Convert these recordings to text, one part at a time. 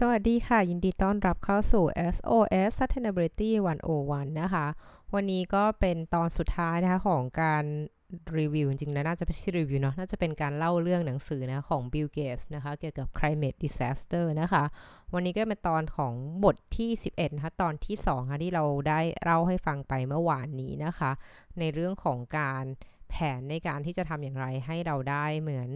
สวัสดีค่ะ ยินดีต้อนรับเข้าสู่ SOS Sustainability 101 นะคะ วันนี้ก็เป็นตอนสุดท้ายนะคะของการรีวิวจริงๆแล้วน่าจะไม่ใช่รีวิวเนาะน่าจะเป็นการเล่าเรื่องหนังสือนะของ Bill Gates นะคะ เกี่ยวกับ climate disaster นะคะ วันนี้ก็เป็นตอนของบทที่ 11 นะคะ ตอนที่2ค่ะที่เราได้เล่าให้ฟังไปเมื่อวานนี้นะคะ ในเรื่องของการแผนในการที่จะทำอย่างไรให้เราได้เหมือน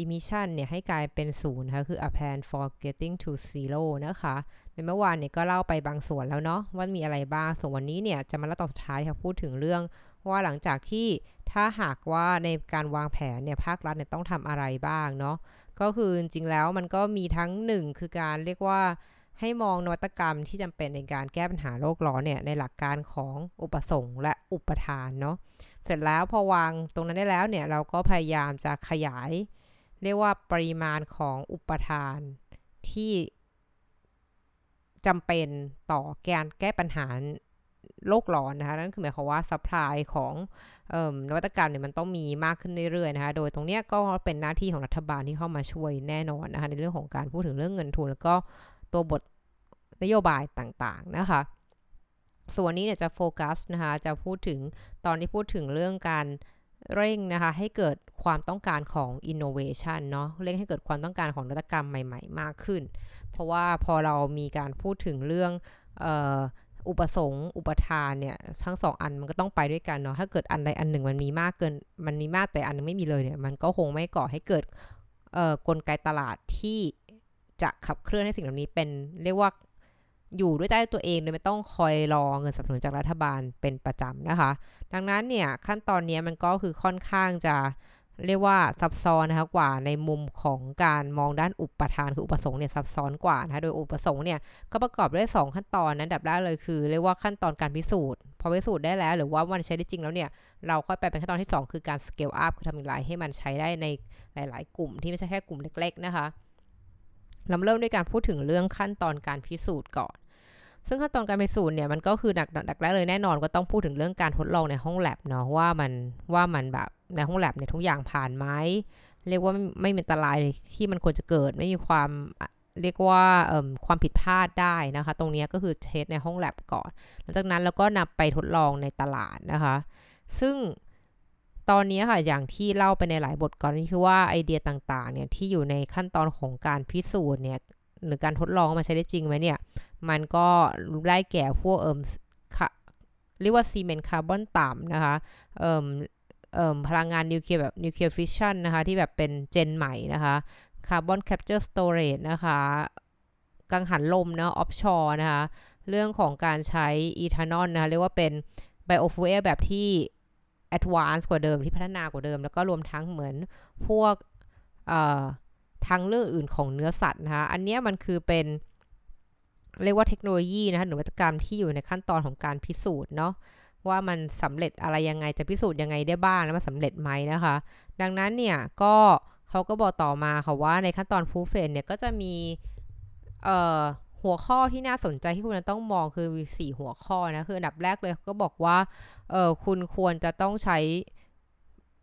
emission เนี่ยให้กลายเป็นศูนย์นะคะคือ a plan for getting to zero นะคะในเมื่อวานเนี่ยก็เล่าไปบางส่วนแล้วเนาะว่ามีอะไรบ้าง ส่วนวันนี้เนี่ยจะมาเล่าตอนสุดท้ายค่ะพูดถึงเรื่องว่าหลังจากที่ถ้าหากว่าในการวางแผนเนี่ยภาครัฐเนี่ยต้องทำอะไรบ้างเนาะก็คือจริงแล้วมันก็มีทั้งหนึ่งคือการเรียกว่าให้มองนวัตกรรมที่จำเป็นในการแก้ปัญหาโลกร้อนเนี่ยในหลักการของอุปสงค์และอุปทานเนาะเสร็จแล้วพอวางตรงนั้นได้แล้วเนี่ยเราก็พยายามจะขยาย เรียกว่าปริมาณของอุปทานที่จำเป็นต่อการแก้ปัญหาโลกร้อนนะคะนั่นคือหมายความว่า supply ของนวัตกรรมเนี่ยมันต้องมีมากขึ้นเรื่อยๆนะคะโดยตรงเนี้ยก็เป็นหน้าที่ของรัฐบาลที่เข้ามาช่วยแน่นอนนะคะในเรื่องของการพูดถึงเรื่องเงินทุน แล้วก็ตัวบทนโยบายต่างๆนะคะ ส่วนนี้เนี่ยจะโฟกัสนะคะจะพูดถึงตอนที่พูดถึงเรื่องการ เร่งนะคะให้เกิดความต้องการของ innovation เนาะเร่งให้เกิดความต้องการของนวัตกรรมใหม่ ๆ มากขึ้น เพราะว่าพอเรามีการพูดถึงเรื่องอุปสงค์อุปทานเนี่ยทั้งสองอันมันก็ต้องไปด้วยกันเนาะถ้าเกิดอันใดอันหนึ่งมันมีมากเกินมันมีมากแต่อันนึงไม่มีเลยเนี่ยมันก็คงไม่ก่อให้เกิดกลไกตลาดที่จะขับเคลื่อนให้สิ่งเหล่านี้เป็นเรียกว่า อยู่ด้วยใต้ตัวเองโดยไม่ต้องคอยรอเงินสนับสนุนจากรัฐบาลเป็นประจำนะคะ ดังนั้นเนี่ยขั้นตอนนี้มันก็คือค่อนข้างจะเรียกว่าซับซ้อนนะคะกว่าในมุมของการมองด้านอุปทานคืออุปสงค์เนี่ยซับซ้อนกว่านะคะโดยอุปสงค์เนี่ยก็ประกอบด้วย 2 ขั้นตอนนั้นดับแรกเลยคือ เรียกว่าขั้นตอนการพิสูจน์พอพิสูจน์ได้แล้ว หรือว่ามันใช้ได้จริงแล้วเนี่ยเราค่อยไปเป็นขั้นตอนที่ 2 คือการ scale up คือทำอย่างไรให้มันใช้ได้ในหลาย ๆ กลุ่มที่ไม่ใช่แค่กลุ่มเล็ก ๆ นะคะเราเริ่มด้วยการพูดถึงเรื่องขั้นตอนการพิสูจน์ก่อน ซึ่งขั้นตอนการพิสูจน์เนี่ยมันก็คือดักดักแรกเลยแน่นอนก็ต้องพูดถึงเรื่องการทดลองในห้องแลบเนาะว่ามันว่ามันแบบในห้องแลบเนี่ยทุกอย่างผ่านไหมเรียกว่าไม่ไม่มีอันตรายที่มันควรจะเกิดไม่มีความเรียกว่าความผิดพลาดได้นะคะ ตรงนี้ก็คือเทสในห้องแลบก่อน หลังจากนั้นเราก็นำไปทดลองในตลาดนะคะ ซึ่งตอนนี้ค่ะอย่างที่เล่าไปในหลายบทก่อนนี่คือว่าไอเดียต่างๆเนี่ยที่อยู่ในขั้นตอนของการพิสูจน์เนี่ย หรือการทดลองมาใช้ได้จริงไหมเนี่ย มันก็ได้แก่พวกเอิมเรียกว่าซีเมนต์คาร์บอนต่ำนะคะเอิมเอิมพลังงานนิวเคลียร์แบบนิวเคลียร์ฟิชชันนะคะที่แบบเป็น gen ใหม่นะคะ carbon capture storage นะคะกังหันลมนะ offshore นะคะเรื่องของการใช้เอทานอลนะคะเรียกว่าเป็น biofuel แบบที่ advanced กว่าเดิมที่พัฒนากว่าเดิม แล้วก็รวมทั้งเหมือนพวก ทางเลือกอื่นของเนื้อสัตว์นะคะอันนี้มันคือเป็นเรียกว่าเทคโนโลยีนะคะหรือนวัตกรรมที่อยู่ในขั้นตอนของการพิสูจน์เนาะว่ามันสำเร็จอะไรยังไงจะพิสูจน์ยังไงได้บ้างแล้วมันสำเร็จไหมนะคะ ดังนั้นเนี่ยก็เขาก็บอกต่อมาค่ะว่าในขั้นตอน proven เนี่ยก็จะมีหัวข้อที่น่าสนใจที่คุณต้องมองคือ 4 หัวข้อนะคืออันดับแรกเลยก็บอกว่าเออคุณควรจะต้องใช้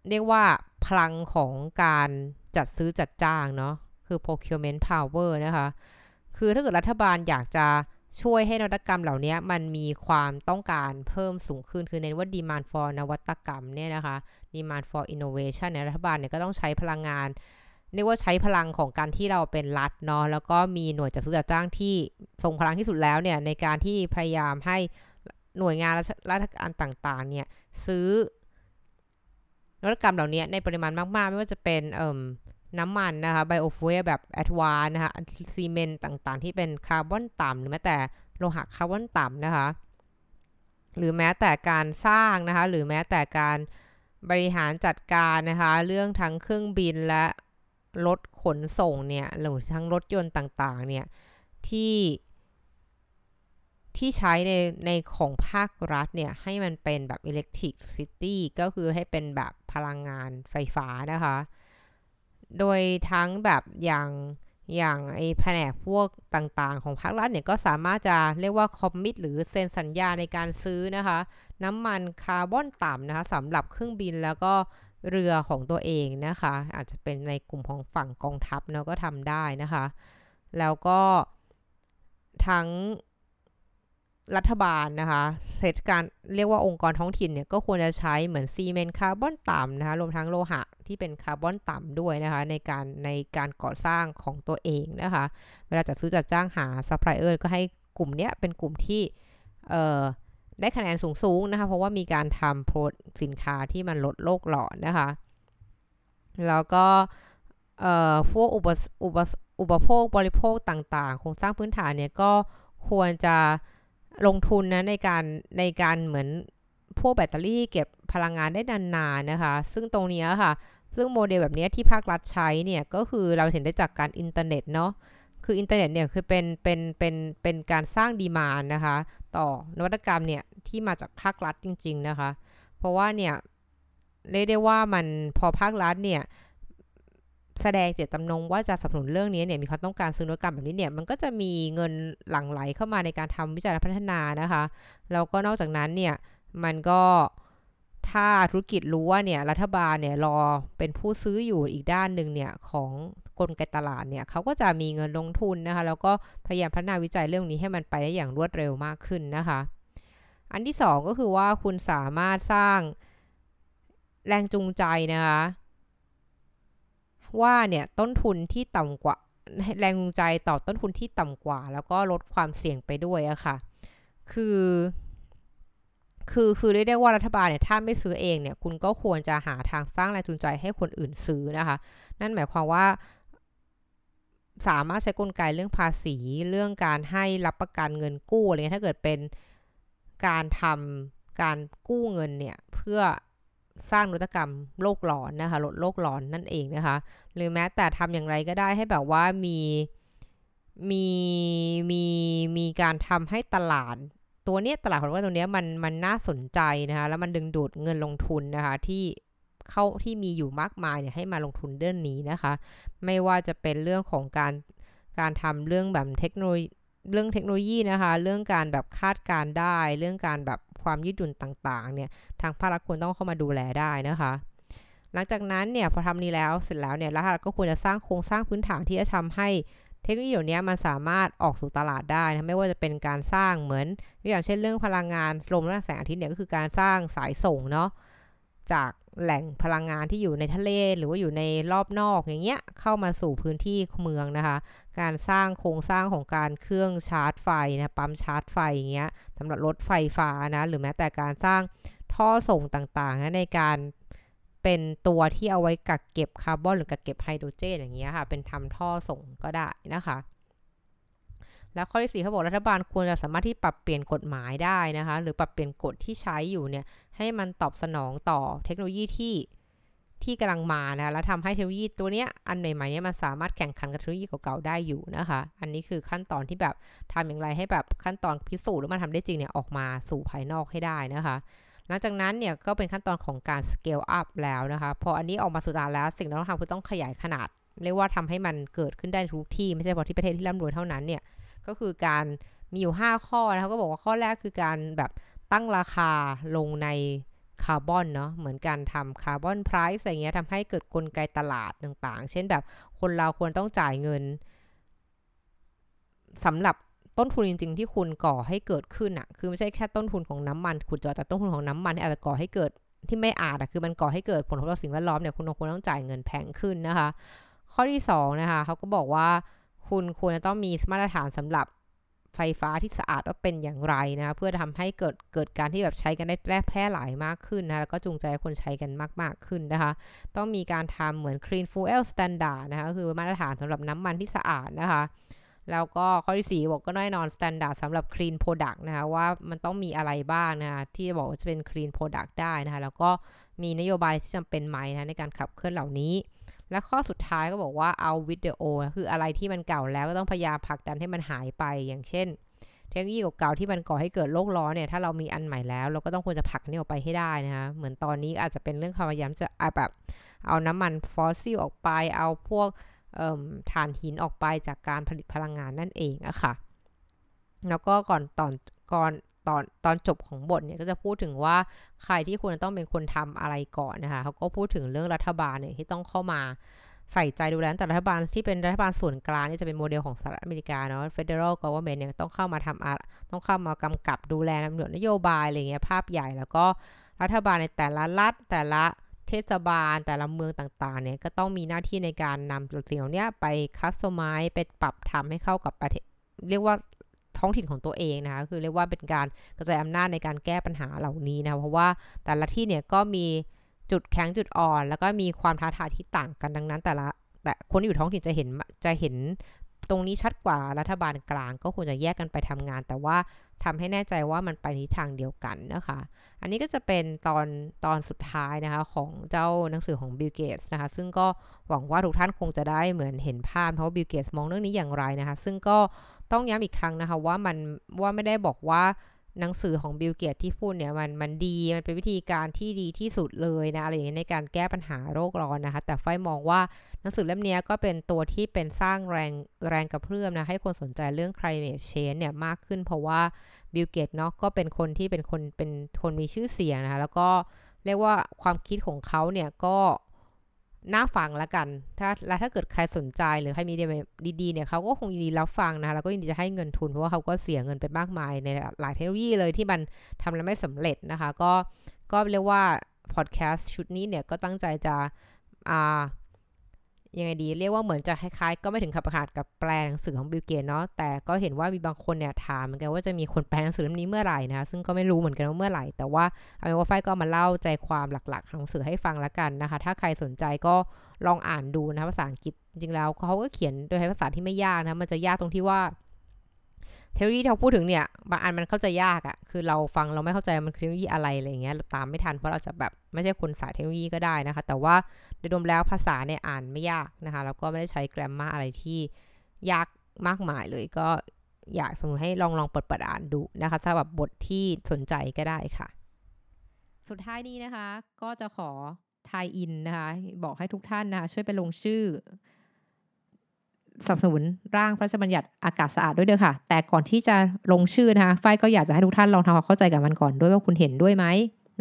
เรียกว่าพลังของการ จัดซื้อจัดจ้างเนาะคือ procurement power นะคะ คือถ้าเกิดรัฐบาลอยากจะช่วยให้นวัตกรรมเหล่านี้มันมีความต้องการเพิ่มสูงขึ้น คือเน้นว่า demand for นวัตกรรมเนี่ยนะคะ demand for innovation เนี่ยรัฐบาลเนี่ยก็ต้องใช้พลังงานเรียกว่าใช้พลังของการที่เราเป็นรัฐเนาะแล้วก็มีหน่วยจัดซื้อจัดจ้างที่ทรงพลังที่สุดแล้วเนี่ยในการที่พยายามให้หน่วยงานราชการต่างๆเนี่ยซื้อ นวัตกรรมเหล่านี้ในปริมาณมากๆ ไม่ว่าจะเป็นน้ำมันนะคะ biofuel แบบ advanced นะคะซีเมนต์ต่างๆ ที่เป็นคาร์บอนต่ำหรือแม้แต่โลหะคาร์บอนต่ำนะคะ หรือแม้แต่การสร้างนะคะ หรือแม้แต่การบริหารจัดการนะคะ เรื่องทั้งเครื่องบินและรถขนส่งเนี่ยหรือทั้งรถยนต์ต่างๆ เนี่ยที่ ที่ใช้ในในของภาครัฐเนี่ย ให้มันเป็นแบบ electric city ก็คือให้เป็นแบบพลังงานไฟฟ้านะคะ โดยทั้งแบบอย่างอย่างไอแผนกพวกต่างๆ ของภาครัฐเนี่ยก็สามารถจะเรียกว่าคอมมิตหรือเซ็นสัญญาในการซื้อนะคะ น้ำมันคาร์บอนต่ำนะคะสำหรับเครื่องบินแล้วก็เรือของตัวเองนะคะ อาจจะเป็นในกลุ่มของฝั่งกองทัพเนาะก็ทำได้นะคะ แล้วก็ทั้ง รัฐบาลนะคะเทศบาลเรียกว่าองค์กรท้องถิ่นเนี่ยก็ควรจะใช้เหมือนซีเมนต์คาร์บอนต่ำนะคะรวมทั้งโลหะที่เป็นคาร์บอนต่ำด้วยนะคะในการในการก่อสร้างของตัวเองนะคะเวลาจัดซื้อจัดจ้างหาซัพพลายเออร์ก็ให้กลุ่มเนี้ยเป็นกลุ่มที่ได้คะแนนสูงๆนะคะเพราะว่ามีการทำโปรสินค้าที่มันลดโลกร้อนนะคะแล้วก็พวกอุปอุปอุปโภคบริโภคต่างๆโครงสร้างพื้นฐานเนี่ยก็ควรจะ ลงทุนนะในการในการเหมือนพวกแบตเตอรี่เก็บพลังงานได้นานๆนะคะ ซึ่งตรงนี้ค่ะ ซึ่งโมเดลแบบนี้ที่ภาครัฐใช้เนี่ย ก็คือเราเห็นได้จากการอินเทอร์เน็ตเนาะคืออินเทอร์เน็ตเนี่ยคือเป็นเป็นเป็นเป็นการสร้าง demand นะคะ ต่อนวัตกรรมเนี่ย ที่มาจากภาครัฐจริง ๆนะคะ เพราะว่าเนี่ยเรียกได้ว่ามันพอภาครัฐเนี่ย แสดงเจตจำนงว่าจะสนับสนุนเรื่องนี้เนี่ยมีความต้องการซื้อนวัตกรรมแบบนี้เนี่ยมันก็จะมีเงินหลั่งไหลเข้ามาในการทำวิจัยและพัฒนานะคะแล้วก็นอกจากนั้นเนี่ยมันก็ถ้าธุรกิจรู้ว่าเนี่ยรัฐบาลเนี่ยรอเป็นผู้ซื้ออยู่อีกด้านหนึ่งเนี่ยของกลไกตลาดเนี่ยเขาก็จะมีเงินลงทุนนะคะแล้วก็พยายามพัฒนาวิจัยเรื่องนี้ให้มันไปได้อย่างรวดเร็วมากขึ้นนะคะ อันที่ 2 ก็คือว่าคุณสามารถสร้างแรงจูงใจนะคะ ว่าเนี่ยต้นทุนที่ต่ำกว่าแรงจูงใจต่อต้นทุนที่ต่ำกว่า แล้วก็ลดความเสี่ยงไปด้วยอะค่ะ คือ คือคือเรียกได้ว่ารัฐบาลเนี่ยถ้าไม่ซื้อเองเนี่ย คุณก็ควรจะหาทางสร้างแรงจูงใจให้คนอื่นซื้อนะคะ นั่นหมายความว่า สามารถใช้กลไกเรื่องภาษีเรื่องการให้รับประกันเงินกู้อะไรเงี้ยถ้าเกิดเป็นการทำการกู้เงินเนี่ย เพื่อ สร้างนวัตกรรมโลกร้อนนะคะลดโลกร้อนนั่นเองนะคะ หรือแม้แต่ทำอย่างไรก็ได้ให้แบบว่ามีมีมีมีการทำให้ตลาด ตัวเนี้ยตลาดของว่าตัวเนี้ยมันมันน่าสนใจนะคะแล้วมันดึงดูดเงินลงทุนนะคะที่เข้าที่มีอยู่มากมายเนี่ยให้มาลงทุนเรื่องนี้นะคะ ไม่ว่าจะเป็นเรื่องของการการทำเรื่องแบบเทคโนโลยีเรื่องเทคโนโลยีนะคะ เรื่องการแบบคาดการได้ เรื่องการแบบ ความยืดหยุ่นต่างๆเนี่ยทางภาครัฐควรต้องเข้ามาดูแลได้นะคะ หลังจากนั้นเนี่ยพอทำนี้แล้วเสร็จแล้วเนี่ยรัฐก็ควรจะสร้างโครงสร้างพื้นฐานที่จะทำให้เทคโนโลยีเหล่านี้มันสามารถออกสู่ตลาดได้นะไม่ว่าจะเป็นการสร้างเหมือนอย่างเช่นเรื่องพลังงานลมและแสงอาทิตย์เนี่ยก็คือการสร้างสายส่งเนาะ จากแหล่งพลังงานที่อยู่ในทะเล หรือว่าอยู่ในรอบนอกอย่างเงี้ยเข้ามาสู่พื้นที่เมืองนะคะ การสร้างโครงสร้างของการเครื่องชาร์จไฟนะปั๊มชาร์จไฟอย่างเงี้ยสำหรับรถไฟฟ้านะหรือแม้แต่การสร้างท่อส่งต่างๆนะในการเป็นตัวที่เอาไว้กักเก็บคาร์บอนหรือกักเก็บไฮโดรเจนอย่างเงี้ยค่ะ เป็นทำท่อส่งก็ได้นะคะแล้วข้อที่4เขาบอกรัฐบาลควรจะสามารถที่ปรับเปลี่ยนกฎหมายได้นะคะ หรือปรับเปลี่ยนกฎที่ใช้อยู่เนี่ย ให้มันตอบสนองต่อเทคโนโลยีที่ที่กำลังมานะแล้วทำให้เทคโนโลยีตัวเนี้ยอันใหม่ๆเนี้ยมันสามารถแข่งขันกับเทคโนโลยีเก่าๆได้อยู่นะคะ อันนี้คือขั้นตอนที่แบบทำอย่างไรให้แบบขั้นตอนพิสูจน์หรือมันทำได้จริงเนี่ยออกมาสู่ภายนอกให้ได้นะคะหลังจากนั้นเนี่ยก็เป็นขั้นตอนของการ scale up แล้วนะคะพออันนี้ออกมาสู่ตลาดแล้วสิ่งที่ต้องทำคือต้องขยายขนาด เรียกว่าทำให้มันเกิดขึ้นได้ทุกที่ไม่ใช่เฉพาะที่ประเทศที่ร่ำรวยเท่านั้นเนี่ยก็คือการมีอยู่ 5 ข้อนะเขาก็บอกว่าข้อแรกคือการแบบ ตั้งราคาลงในคาร์บอนเนาะเหมือนการทำคาร์บอนไพรซ์อะไรเงี้ยทำให้เกิดกลไกตลาดต่างๆ เช่นแบบคนเราควรต้องจ่ายเงินสำหรับต้นทุนจริง ๆ ที่คุณก่อให้เกิดขึ้นอะคือไม่ใช่แค่ต้นทุนของน้ำมันขุดเจาะแต่ต้นทุนของน้ำมันที่อาจจะก่อให้เกิดที่ไม่อาจอะคือมันก่อให้เกิดผลกระทบต่อสิ่งแวดล้อมเนี่ยคุณควรต้องจ่ายเงินแพงขึ้นนะคะ ข้อที่2นะคะเขาก็บอกว่าคุณควรจะต้องมีมาตรฐานสำหรับ ไฟฟ้าที่สะอาดว่าเป็นอย่างไรนะเพื่อทำให้เกิดเกิดการที่แบบใช้กันได้แพร่หลายมากขึ้นนะแล้วก็จูงใจคนใช้กันมาก ๆขึ้นนะคะ ต้องมีการทำเหมือน clean fuel standard นะคะคือมาตรฐานสำหรับน้ำมันที่สะอาดนะคะแล้วก็ข้อที่4บอกก็แน่นอน standard สำหรับ clean product นะคะว่ามันต้องมีอะไรบ้างนะคะที่บอกว่าจะเป็น clean product ได้นะคะแล้วก็มีนโยบายที่จำเป็นไหมนะในการขับเคลื่อนเหล่านี้ และข้อสุดท้ายก็บอกว่าเอา with the old คืออะไรที่มันเก่าแล้วก็ต้องพยายามผลักดันให้มันหายไปอย่างเช่น เทคโนโลยีเก่าๆที่มันก่อให้เกิดโลกร้อนเนี่ยถ้าเรามีอันใหม่แล้ว เราก็ต้องควรจะผลักนี่ออกไปให้ได้นะคะเหมือนตอนนี้อาจจะเป็นเรื่องพยายามจะแบบเอาน้ำมันฟอสซิลออกไป เอาพวกถ่านหินออกไปจากการผลิตพลังงานนั่นเองอะค่ะแล้วก็ก่อนตอนก่อน ตอนตอนจบของบทเนี่ยก็จะพูดถึงว่าใครที่ควรต้องเป็นคนทำอะไรก่อนนะคะเขาก็พูดถึงเรื่องรัฐบาลเนี่ยที่ต้องเข้ามาใส่ใจดูแลแต่รัฐบาลที่เป็นรัฐบาลส่วนกลางนี่จะเป็นโมเดลของสหรัฐอเมริกาเนาะ federal government เนี่ยต้องเข้ามาทำต้องเข้ามากำกับดูแลนโยบายอะไรเงี้ยภาพใหญ่ แล้วก็รัฐบาลในแต่ละรัฐแต่ละเทศบาลแต่ละเมืองต่างๆเนี่ยก็ต้องมีหน้าที่ในการนำสิ่งเหล่านี้ไปคัสตอมไมซ์ไปปรับทำให้เข้ากับประเทศเรียกว่า ท้องถิ่นของตัวเองนะคะคือเรียกว่าเป็นการกระจายอำนาจในการแก้ปัญหาเหล่านี้นะเพราะว่าแต่ละที่เนี่ยก็มีจุดแข็งจุดอ่อน แล้วก็มีความท้าทายที่ต่างกันดังนั้น แต่ละแต่คนที่อยู่ท้องถิ่นจะเห็นจะเห็น ตรงนี้ชัดกว่ารัฐบาลกลางก็ควรจะแยกกันไปทำงาน แต่ว่าทำให้แน่ใจว่ามันไปทิศทางเดียวกันนะคะ อันนี้ก็จะเป็นตอนตอนสุดท้ายนะคะของเจ้าหนังสือของบิลเกตส์นะคะ ซึ่งก็หวังว่าทุกท่านคงจะได้เหมือนเห็นภาพเพราะบิลเกตส์มองเรื่องนี้อย่างไรนะคะ ซึ่งก็ต้องย้ำอีกครั้งนะคะว่ามันว่าไม่ได้บอกว่า หนังสือของบิลเกตส์ที่พูดเนี่ยมันมันดีมันเป็นวิธีการที่ดีที่สุดเลยนะอะไรอย่างนี้ในการแก้ปัญหาโลกร้อนนะคะ แต่ไฟมองว่าหนังสือเล่มนี้ก็เป็นตัวที่เป็นสร้างแรงแรงกระเพื่อมนะให้คนสนใจเรื่อง climate change เนี่ยมากขึ้น เพราะว่าบิลเกตเนาะก็เป็นคนที่เป็นคนเป็นคนมีชื่อเสียงนะคะแล้วก็เรียกว่าความคิดของเขาเนี่ยก็ น่าฟังแล้วกัน ถ้าแล้วถ้าเกิดใครสนใจหรือใครมีดีๆเนี่ยเขาก็คงยินดีรับฟังนะคะแล้วก็ยินดีจะให้เงินทุน เพราะว่าเขาก็เสียเงินไปมากมายในหลายเทคโนโลยีเลยที่มันทำแล้วไม่สำเร็จนะคะ ก็ก็เรียกว่าพอดแคสต์ชุดนี้เนี่ยก็ตั้งใจจะอ่า ยังไงดีเรียกว่าเหมือนจะคล้ายๆ ก็ไม่ถึงขับขาดกับแปลหนังสือของบิลเกตเนาะแต่ก็เห็นว่ามีบางคนเนี่ยถามเหมือนกันว่าจะมีคนแปลหนังสือเล่มนี้เมื่อไหร่นะซึ่งก็ไม่รู้เหมือนกันว่าเมื่อไหร่ แต่ว่าเอาเป็นว่าไฟก็มาเล่าใจความหลักๆของหนังสือให้ฟังละกันนะคะ ถ้าใครสนใจก็ลองอ่านดูนะภาษาอังกฤษจริงๆแล้วเขาก็เขียนโดยใช้ภาษาที่ไม่ยากนะมันจะยากตรงที่ว่า เทคโนโลยีที่เขาพูดถึงเนี่ยบางอันมันเข้าใจยากอะ่ะคือเราฟังเราไม่เข้าใจมันเทคโนโลยีอะไรอะไรเงี้ยเราตามไม่ทันเพราะเราจะแบบไม่ใช่คนสายเทคโนโลยีก็ได้นะคะ แต่ว่าโดยรวมแล้วภาษาเนี่ยอ่านไม่ยากนะคะแล้วก็ไม่ได้ใช้แกรมมาอะไรที่ยากมากมายเลยก็อยากสมมติให้ลองลองเปิดเปิดอ่านดูนะคะสำหรับบทที่สนใจก็ได้ค่ะ สุดท้ายนี้นะคะ ก็จะขอทายอินนะคะ บอกให้ทุกท่านนะคะช่วยไปลงชื่อ สนับสนุนร่างพระราชบัญญัติอากาศสะอาดด้วยเด้อค่ะ แต่ก่อนที่จะลงชื่อนะคะฝ้ายก็อยากจะให้ทุกท่านลองทำความเข้าใจกับมันก่อนด้วยว่าคุณเห็นด้วยไหม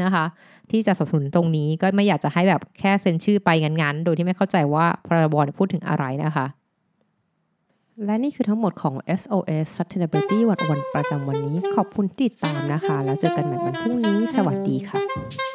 นะคะ ที่จะสนับสนุนตรงนี้ก็ไม่อยากจะให้แบบแค่เซ็นชื่อไปงั้นๆ โดยที่ไม่เข้าใจว่าพรบพูดถึงอะไรนะคะ และนี่คือทั้งหมดของ SOS Sustainability วันวันประจำวันนี้ ขอบคุณติดตามนะคะ แล้วเจอกันใหม่วันพรุ่งนี้ สวัสดีค่ะ